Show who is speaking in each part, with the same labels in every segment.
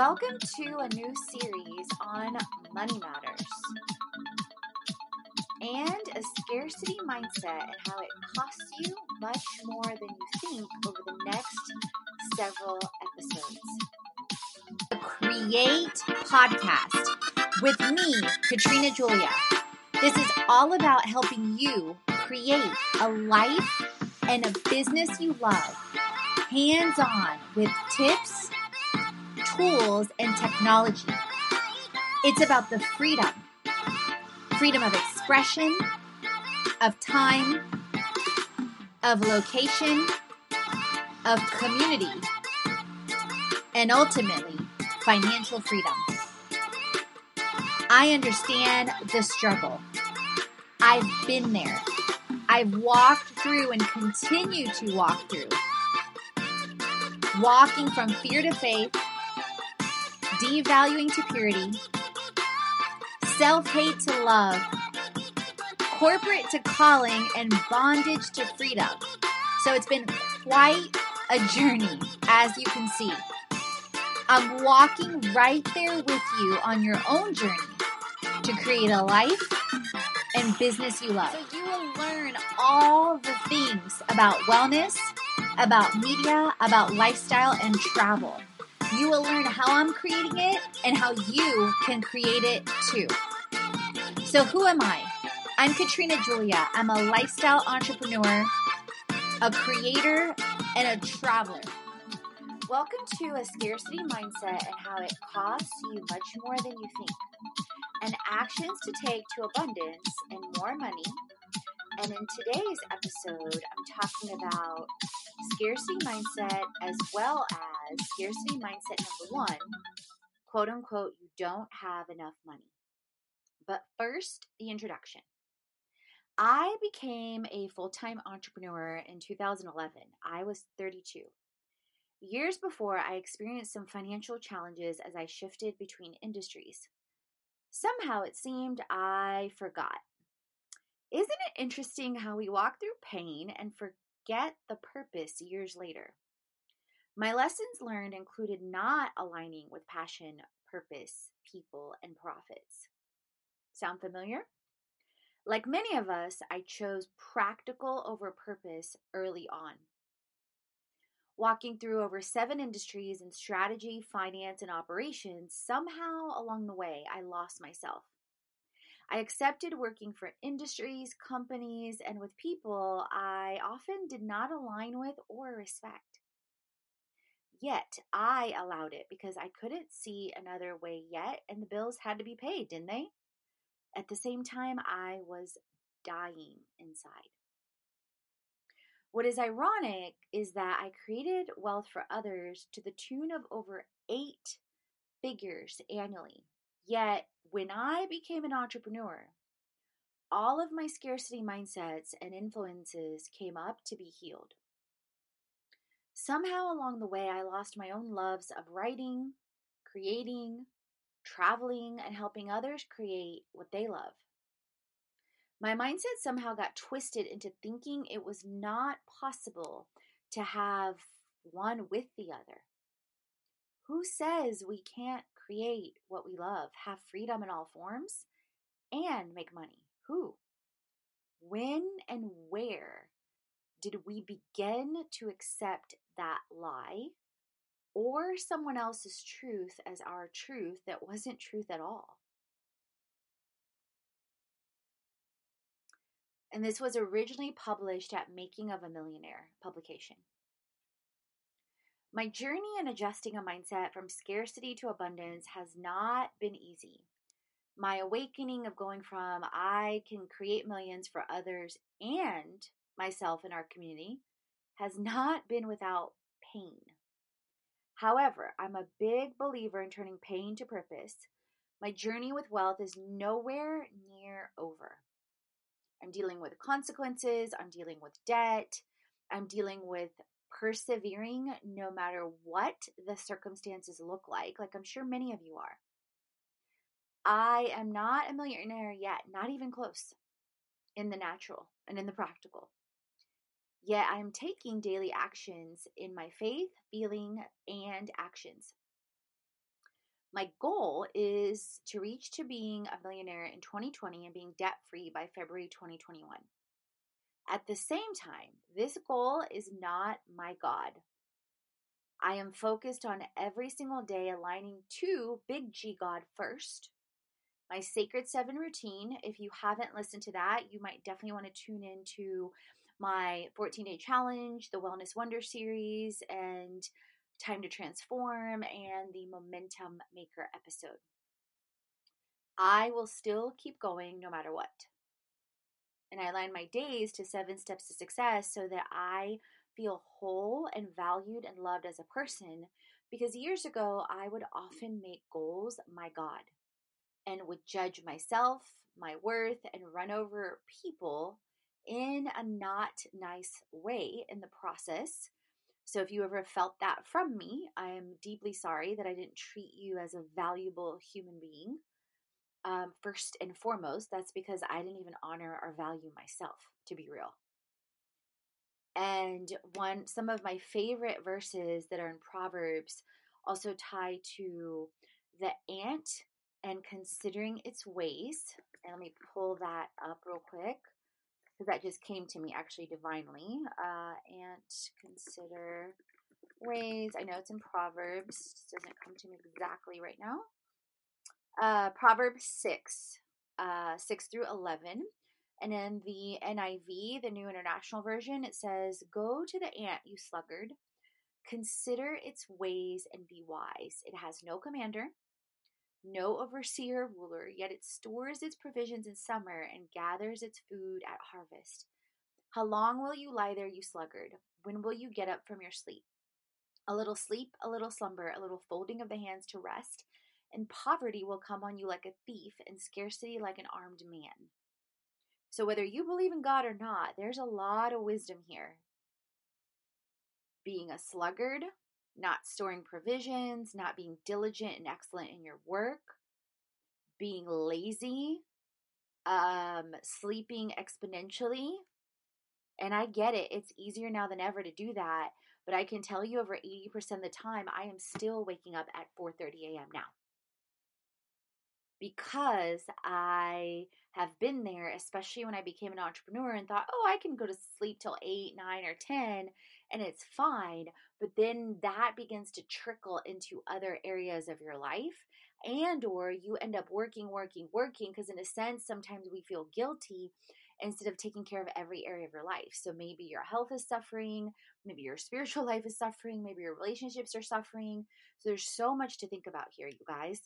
Speaker 1: Welcome to a new series on money matters and a scarcity mindset and how it costs you much more than you think over the next several episodes. The Create Podcast with me, Katrina Julia. This is all about helping you create a life and a business you love, hands on with tips tools, and technology. It's about the freedom freedom of expression, of time, of location, of community, and ultimately, financial freedom. I understand the struggle. I've been there. I've walked through and continue to walk through. Walking from fear to faith, devaluing to purity, self hate to love, corporate to calling, and bondage to freedom. So it's been quite a journey, as you can see. I'm walking right there with you on your own journey to create a life and business you love. So you will learn all the things about wellness, about media, about lifestyle, and travel. You will learn how I'm creating it and how you can create it too. So, who am I? I'm Katrina Julia. I'm a lifestyle entrepreneur, a creator, and a traveler. Welcome to a scarcity mindset and how it costs you much more than you think, and actions to take to abundance and more money. And in today's episode, I'm talking about scarcity mindset as well as scarcity mindset number one quote unquote, you don't have enough money. But first, the introduction. I became a full time entrepreneur in 2011. I was 32. Years before, I experienced some financial challenges as I shifted between industries. Somehow it seemed I forgot. Isn't it interesting how we walk through pain and forget? the purpose years later. My lessons learned included not aligning with passion, purpose, people, and profits. Sound familiar? Like many of us, I chose practical over purpose early on. Walking through over seven industries in strategy, finance, and operations, somehow along the way, I lost myself. I accepted working for industries, companies, and with people I often did not align with or respect. Yet I allowed it because I couldn't see another way yet, and the bills had to be paid, didn't they? At the same time, I was dying inside. What is ironic is that I created wealth for others to the tune of over eight figures annually. Yet when I became an entrepreneur, all of my scarcity mindsets and influences came up to be healed. Somehow along the way, I lost my own loves of writing, creating, traveling, and helping others create what they love. My mindset somehow got twisted into thinking it was not possible to have one with the other. Who says we can't create what we love, have freedom in all forms, and make money? Who? When and where did we begin to accept that lie or someone else's truth as our truth that wasn't truth at all? And this was originally published at Making of a Millionaire publication. My journey in adjusting a mindset from scarcity to abundance has not been easy. My awakening of going from I can create millions for others and myself and our community has not been without pain. However, I'm a big believer in turning pain to purpose. My journey with wealth is nowhere near over. I'm dealing with consequences, I'm dealing with debt, I'm dealing with persevering no matter what the circumstances look like, like I'm sure many of you are. I am not a millionaire yet, not even close in the natural and in the practical. Yet I'm taking daily actions in my faith, feeling, and actions. My goal is to reach to being a millionaire in 2020 and being debt free by February 2021. At the same time, this goal is not my God. I am focused on every single day aligning to Big G God first. My Sacred Seven routine. If you haven't listened to that, you might definitely want to tune into my 14 day challenge, the Wellness Wonder series, and Time to Transform, and the Momentum Maker episode. I will still keep going no matter what. And I align my days to seven steps to success so that I feel whole and valued and loved as a person. Because years ago, I would often make goals my God and would judge myself, my worth, and run over people in a not nice way in the process. So, if you ever felt that from me, I am deeply sorry that I didn't treat you as a valuable human being. Um, first and foremost, that's because I didn't even honor or value myself, to be real. And one, some of my favorite verses that are in Proverbs also tie to the ant and considering its ways. And let me pull that up real quick because that just came to me actually divinely. Uh, ant consider ways. I know it's in Proverbs. Doesn't come to me exactly right now. Uh, Proverbs 6, uh, 6 through 11. And in the NIV, the New International Version, it says, Go to the ant, you sluggard. Consider its ways and be wise. It has no commander, no overseer or ruler, yet it stores its provisions in summer and gathers its food at harvest. How long will you lie there, you sluggard? When will you get up from your sleep? A little sleep, a little slumber, a little folding of the hands to rest, and poverty will come on you like a thief, and scarcity like an armed man. So, whether you believe in God or not, there's a lot of wisdom here. Being a sluggard, not storing provisions, not being diligent and excellent in your work, being lazy, um, sleeping exponentially. And I get it, it's easier now than ever to do that. But I can tell you over 80% of the time, I am still waking up at 4:30 a.m. now because I have been there, especially when I became an entrepreneur and thought, oh, I can go to sleep till eight, nine, or 10 and it's fine. But then that begins to trickle into other areas of your life. And or you end up working, working, working, because in a sense, sometimes we feel guilty instead of taking care of every area of your life. So maybe your health is suffering, maybe your spiritual life is suffering, maybe your relationships are suffering. So there's so much to think about here, you guys.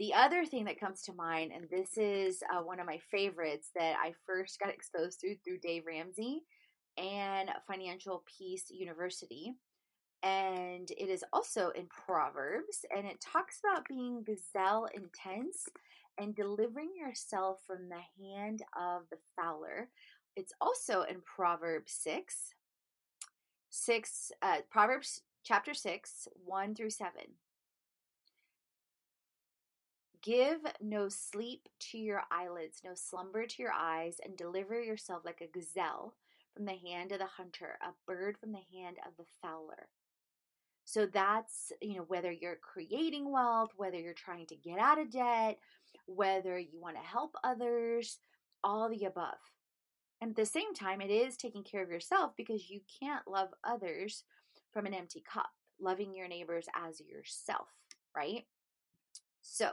Speaker 1: The other thing that comes to mind, and this is uh, one of my favorites that I first got exposed to through Dave Ramsey and Financial Peace University. And it is also in Proverbs, and it talks about being gazelle intense and delivering yourself from the hand of the fowler. It's also in Proverbs 6, 6 uh, Proverbs chapter 6, 1 through 7. Give no sleep to your eyelids, no slumber to your eyes, and deliver yourself like a gazelle from the hand of the hunter, a bird from the hand of the fowler. So that's, you know, whether you're creating wealth, whether you're trying to get out of debt, whether you want to help others, all the above. And at the same time, it is taking care of yourself because you can't love others from an empty cup, loving your neighbors as yourself, right? So,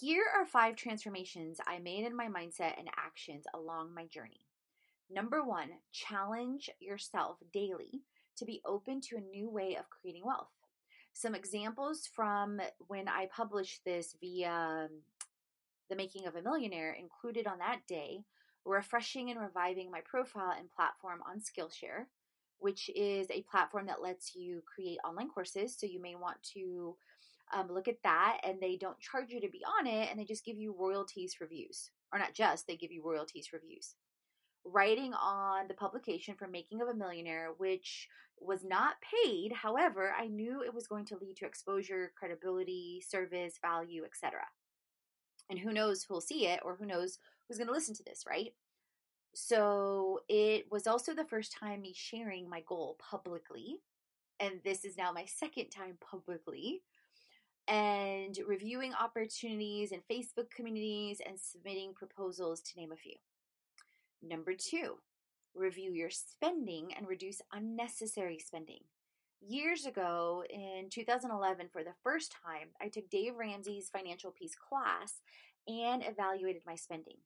Speaker 1: here are five transformations I made in my mindset and actions along my journey. Number one, challenge yourself daily to be open to a new way of creating wealth. Some examples from when I published this via um, The Making of a Millionaire included on that day refreshing and reviving my profile and platform on Skillshare, which is a platform that lets you create online courses. So you may want to um, look at that and they don't charge you to be on it and they just give you royalties for views. Or not just they give you royalties for views. Writing on the publication for making of a millionaire which was not paid however i knew it was going to lead to exposure credibility service value etc and who knows who'll see it or who knows who's going to listen to this right? So it was also the first time me sharing my goal publicly and this is now my second time publicly, and reviewing opportunities in Facebook communities and submitting proposals, to name a few. Number two, review your spending and reduce unnecessary spending. Years ago, in 2011, for the first time, I took Dave Ramsey's financial peace class and evaluated my spending.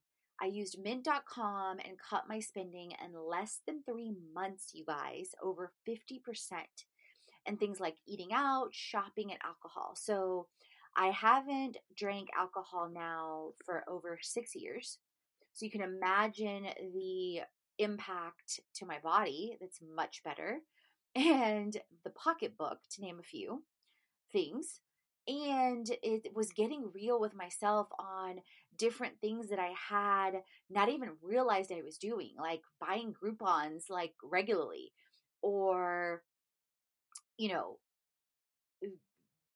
Speaker 1: I used mint.com and cut my spending in less than three months, you guys, over 50%. And things like eating out, shopping, and alcohol. So I haven't drank alcohol now for over six years. So you can imagine the impact to my body that's much better. And the pocketbook, to name a few things and it was getting real with myself on different things that I had not even realized I was doing, like buying Groupons like regularly, or you know,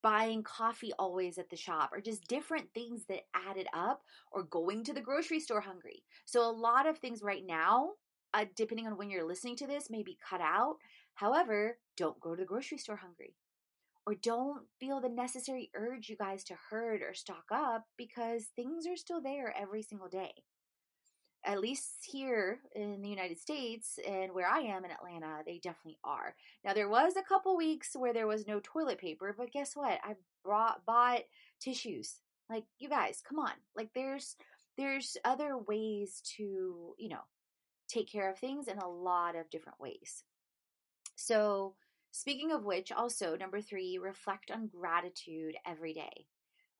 Speaker 1: buying coffee always at the shop, or just different things that added up, or going to the grocery store hungry. So a lot of things right now, uh, depending on when you're listening to this, may be cut out. However, don't go to the grocery store hungry or don't feel the necessary urge, you guys, to herd or stock up because things are still there every single day. At least here in the United States and where I am in Atlanta, they definitely are. Now there was a couple weeks where there was no toilet paper, but guess what? I brought bought tissues. Like you guys, come on. Like there's there's other ways to, you know, take care of things in a lot of different ways. So Speaking of which, also, number three, reflect on gratitude every day.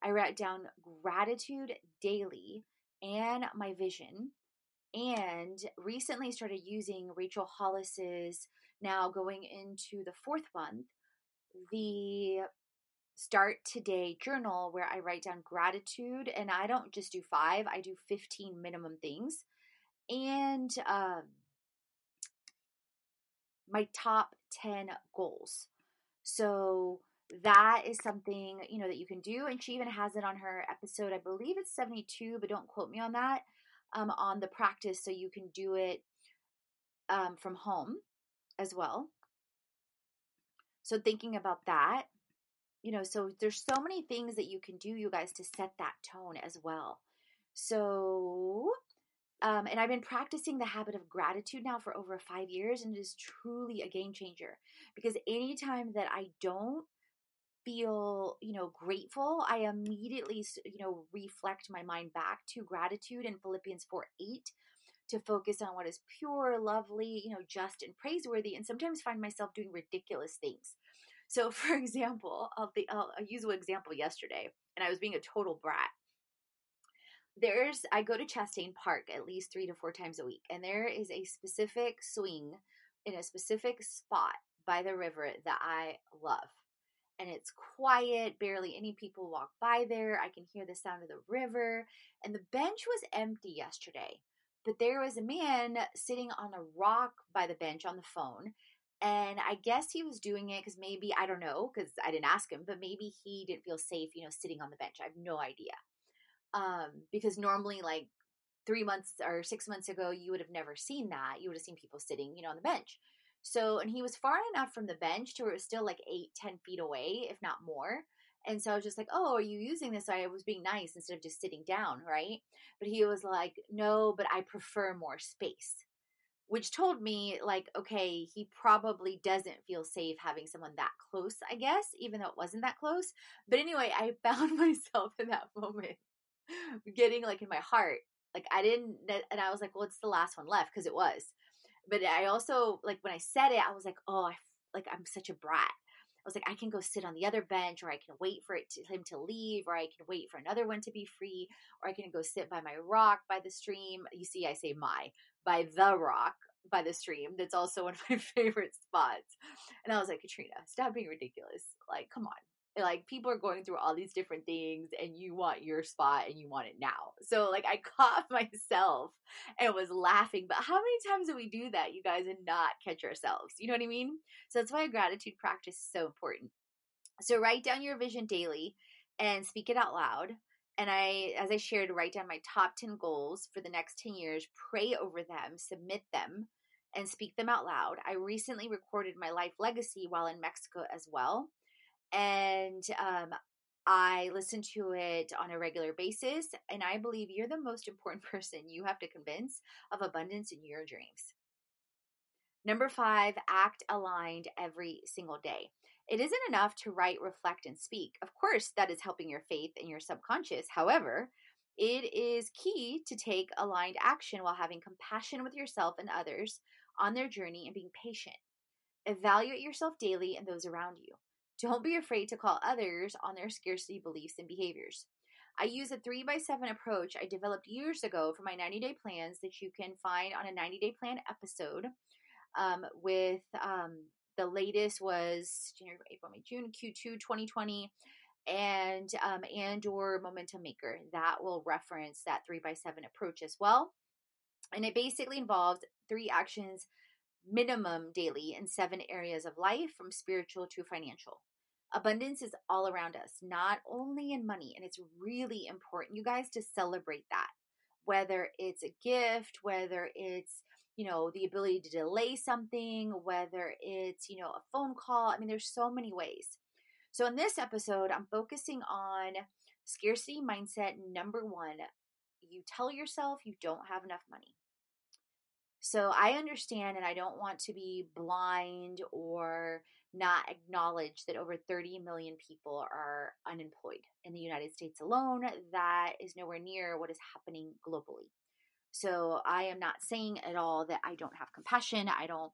Speaker 1: I write down gratitude daily and my vision, and recently started using Rachel Hollis's now going into the fourth month, the Start Today journal where I write down gratitude, and I don't just do five, I do 15 minimum things. And um, my top 10 goals. So that is something, you know, that you can do. And she even has it on her episode, I believe it's 72, but don't quote me on that, um, on the practice. So you can do it um, from home as well. So thinking about that, you know, so there's so many things that you can do, you guys, to set that tone as well. So um, and I've been practicing the habit of gratitude now for over five years, and it is truly a game changer. Because anytime that I don't feel, you know, grateful, I immediately, you know, reflect my mind back to gratitude in Philippians 4 8 to focus on what is pure, lovely, you know, just and praiseworthy, and sometimes find myself doing ridiculous things. So, for example, I'll, I'll, I'll use an example yesterday, and I was being a total brat there's I go to Chastain Park at least three to four times a week, and there is a specific swing in a specific spot by the river that I love. And it's quiet, barely any people walk by there. I can hear the sound of the river, and the bench was empty yesterday. But there was a man sitting on a rock by the bench on the phone. And I guess he was doing it because maybe, I don't know, because I didn't ask him, but maybe he didn't feel safe, you know, sitting on the bench. I have no idea um, because normally like three months or six months ago you would have never seen that you would have seen people sitting you know on the bench so and he was far enough from the bench to where it was still like eight ten feet away if not more. And so i was just like oh are you using this? I was being nice instead of just sitting down right? But he was like no but i prefer more space. Which told me like okay he probably doesn't feel safe having someone that close i guess even though it wasn't that close. But anyway i found myself in that moment getting like in my heart. Like I didn't, and I was like, well, it's the last one left because it was. But I also like when I said it, I was like, oh, I like I'm such a brat. I was like, I can go sit on the other bench, or I can wait for it to, him to leave, or I can wait for another one to be free, or I can go sit by my rock by the stream. You see, I say my by the rock by the stream. That's also one of my favorite spots. And I was like, Katrina, stop being ridiculous. Like, come on, like people are going through all these different things and you want your spot and you want it now. So like I caught myself and was laughing. But how many times do we do that, you guys, and not catch ourselves? You know what I mean? So that's why a gratitude practice is so important. So write down your vision daily and speak it out loud. And I, as I shared, write down my top 10 goals for the next 10 years, pray over them, submit them, and speak them out loud. I recently recorded my life legacy while in Mexico as well. And um, I listen to it on a regular basis. And I believe you're the most important person you have to convince of abundance in your dreams. Number five, act aligned every single day. It isn't enough to write, reflect, and speak. Of course, that is helping your faith and your subconscious. However, it is key to take aligned action while having compassion with yourself and others on their journey and being patient. Evaluate yourself daily and those around you. Don't be afraid to call others on their scarcity beliefs and behaviors. I use a three by seven approach I developed years ago for my 90 day plans that you can find on a 90 day plan episode. Um, with um, the latest was January, April, May, June, Q2 2020 and um, and or momentum maker that will reference that three by seven approach as well and it basically involves three actions minimum daily in seven areas of life from spiritual to financial abundance is all around us not only in money and it's really important you guys to celebrate that whether it's a gift whether it's you know the ability to delay something whether it's you know a phone call i mean there's so many ways so, in this episode, I'm focusing on scarcity mindset number one. You tell yourself you don't have enough money. So, I understand and I don't want to be blind or not acknowledge that over 30 million people are unemployed in the United States alone. That is nowhere near what is happening globally. So, I am not saying at all that I don't have compassion. I don't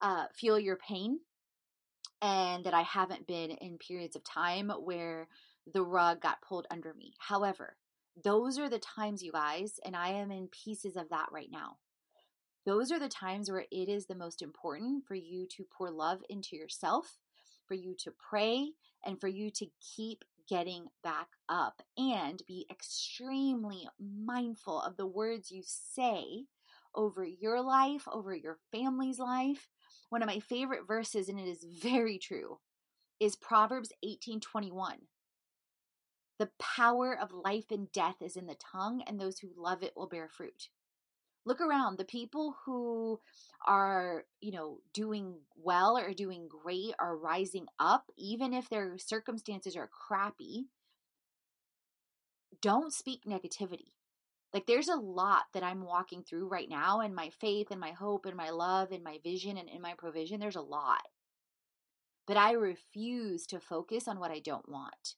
Speaker 1: uh, feel your pain and that I haven't been in periods of time where the rug got pulled under me. However, those are the times, you guys, and I am in pieces of that right now. Those are the times where it is the most important for you to pour love into yourself, for you to pray, and for you to keep getting back up and be extremely mindful of the words you say over your life, over your family's life, one of my favorite verses, and it is very true, is Proverbs 18:21. The power of life and death is in the tongue, and those who love it will bear fruit. Look around. The people who are, you know, doing well or doing great are rising up, even if their circumstances are crappy. Don't speak negativity. Like there's a lot that I'm walking through right now and my faith and my hope and my love and my vision and in my provision. There's a lot. But I refuse to focus on what I don't want.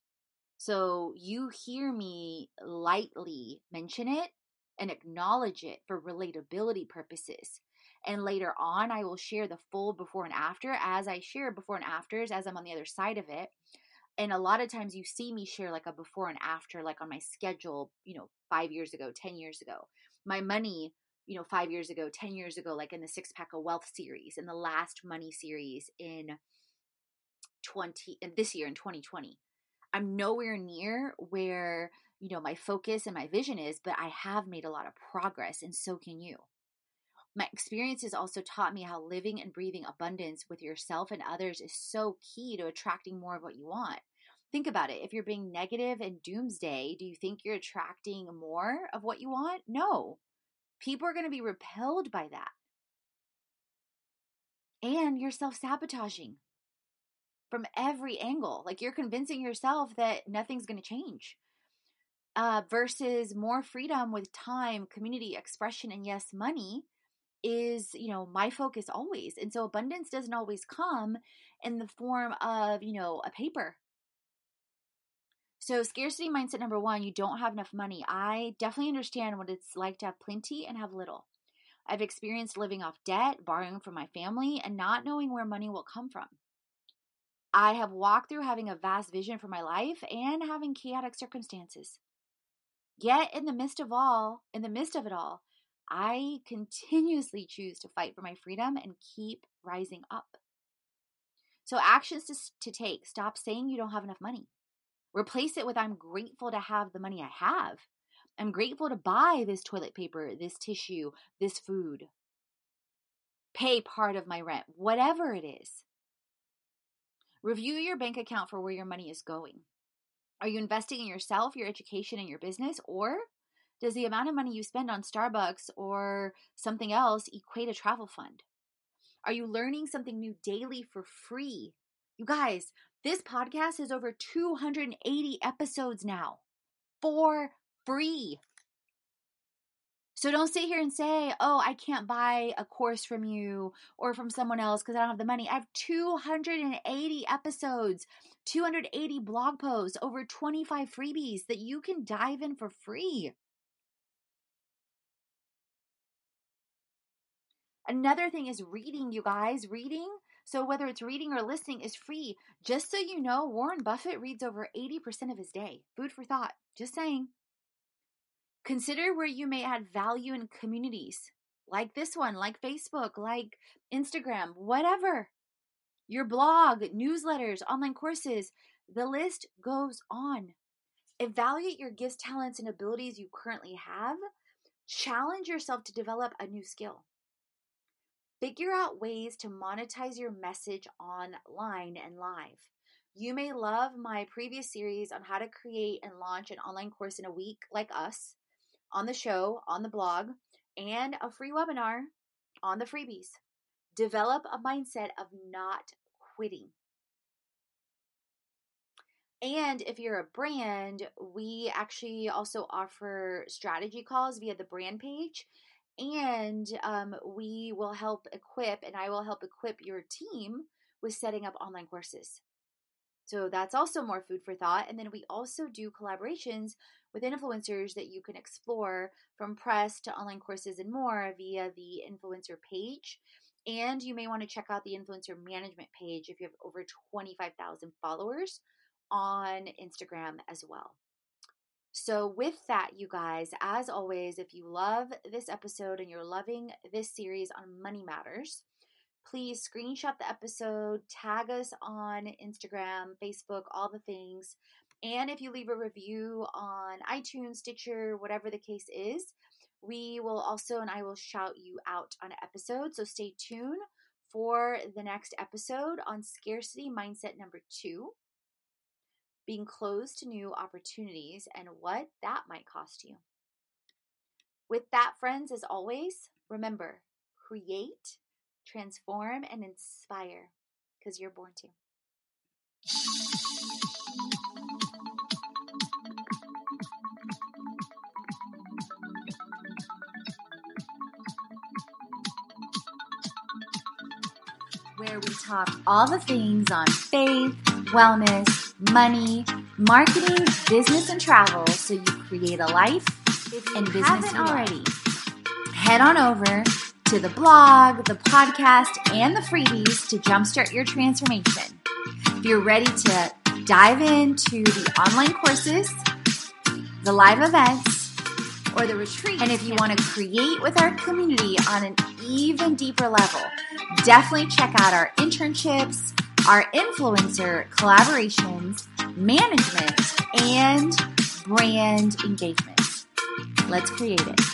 Speaker 1: So you hear me lightly mention it and acknowledge it for relatability purposes. And later on, I will share the full before and after as I share before and afters as I'm on the other side of it. And a lot of times you see me share like a before and after like on my schedule you know five years ago ten years ago. My money you know five years ago ten years ago like in the six pack of wealth series in the last money series in 20 in this year in 2020 i'm nowhere near where you know my focus and my vision is but i have made a lot of progress and so can you my experiences also taught me how living and breathing abundance with yourself and others is so key to attracting more of what you want. Think about it. If you're being negative and doomsday, do you think you're attracting more of what you want? No. People are going to be repelled by that. And you're self sabotaging from every angle. Like you're convincing yourself that nothing's going to change. Uh, versus more freedom with time, community, expression, and yes, money is you know my focus always and so abundance doesn't always come in the form of you know a paper. So scarcity mindset number one you don't have enough money. I definitely understand what it's like to have plenty and have little. I've experienced living off debt borrowing from my family and not knowing where money will come from. I have walked through having a vast vision for my life and having chaotic circumstances yet in the midst of all in the midst of it all I continuously choose to fight for my freedom and keep rising up. So, actions to, to take stop saying you don't have enough money. Replace it with I'm grateful to have the money I have. I'm grateful to buy this toilet paper, this tissue, this food. Pay part of my rent, whatever it is. Review your bank account for where your money is going. Are you investing in yourself, your education, and your business, or does the amount of money you spend on Starbucks or something else equate a travel fund? Are you learning something new daily for free? You guys, this podcast is over 280 episodes now for free. So don't sit here and say, oh, I can't buy a course from you or from someone else because I don't have the money. I have 280 episodes, 280 blog posts, over 25 freebies that you can dive in for free. Another thing is reading, you guys. Reading. So whether it's reading or listening is free. Just so you know, Warren Buffett reads over 80% of his day. Food for thought. Just saying. Consider where you may add value in communities like this one, like Facebook, like Instagram, whatever. Your blog, newsletters, online courses, the list goes on. Evaluate your gifts, talents, and abilities you currently have. Challenge yourself to develop a new skill. Figure out ways to monetize your message online and live. You may love my previous series on how to create and launch an online course in a week, like us on the show, on the blog, and a free webinar on the freebies. Develop a mindset of not quitting. And if you're a brand, we actually also offer strategy calls via the brand page. And um, we will help equip, and I will help equip your team with setting up online courses. So that's also more food for thought. And then we also do collaborations with influencers that you can explore from press to online courses and more via the influencer page. And you may want to check out the influencer management page if you have over 25,000 followers on Instagram as well. So, with that, you guys, as always, if you love this episode and you're loving this series on money matters, please screenshot the episode, tag us on Instagram, Facebook, all the things. And if you leave a review on iTunes, Stitcher, whatever the case is, we will also, and I will shout you out on an episode. So stay tuned for the next episode on scarcity mindset number two being closed to new opportunities and what that might cost you. With that, friends, as always, remember create transform, and inspire because you're born to. Where we talk all the things on faith, wellness, money, marketing, business, and travel so you create a life and business haven't already. Head on over to the blog, the podcast, and the freebies to jumpstart your transformation. If you're ready to dive into the online courses, the live events, or the retreat, and if you want to create with our community on an even deeper level, definitely check out our internships, our influencer collaborations, management, and brand engagement. Let's create it.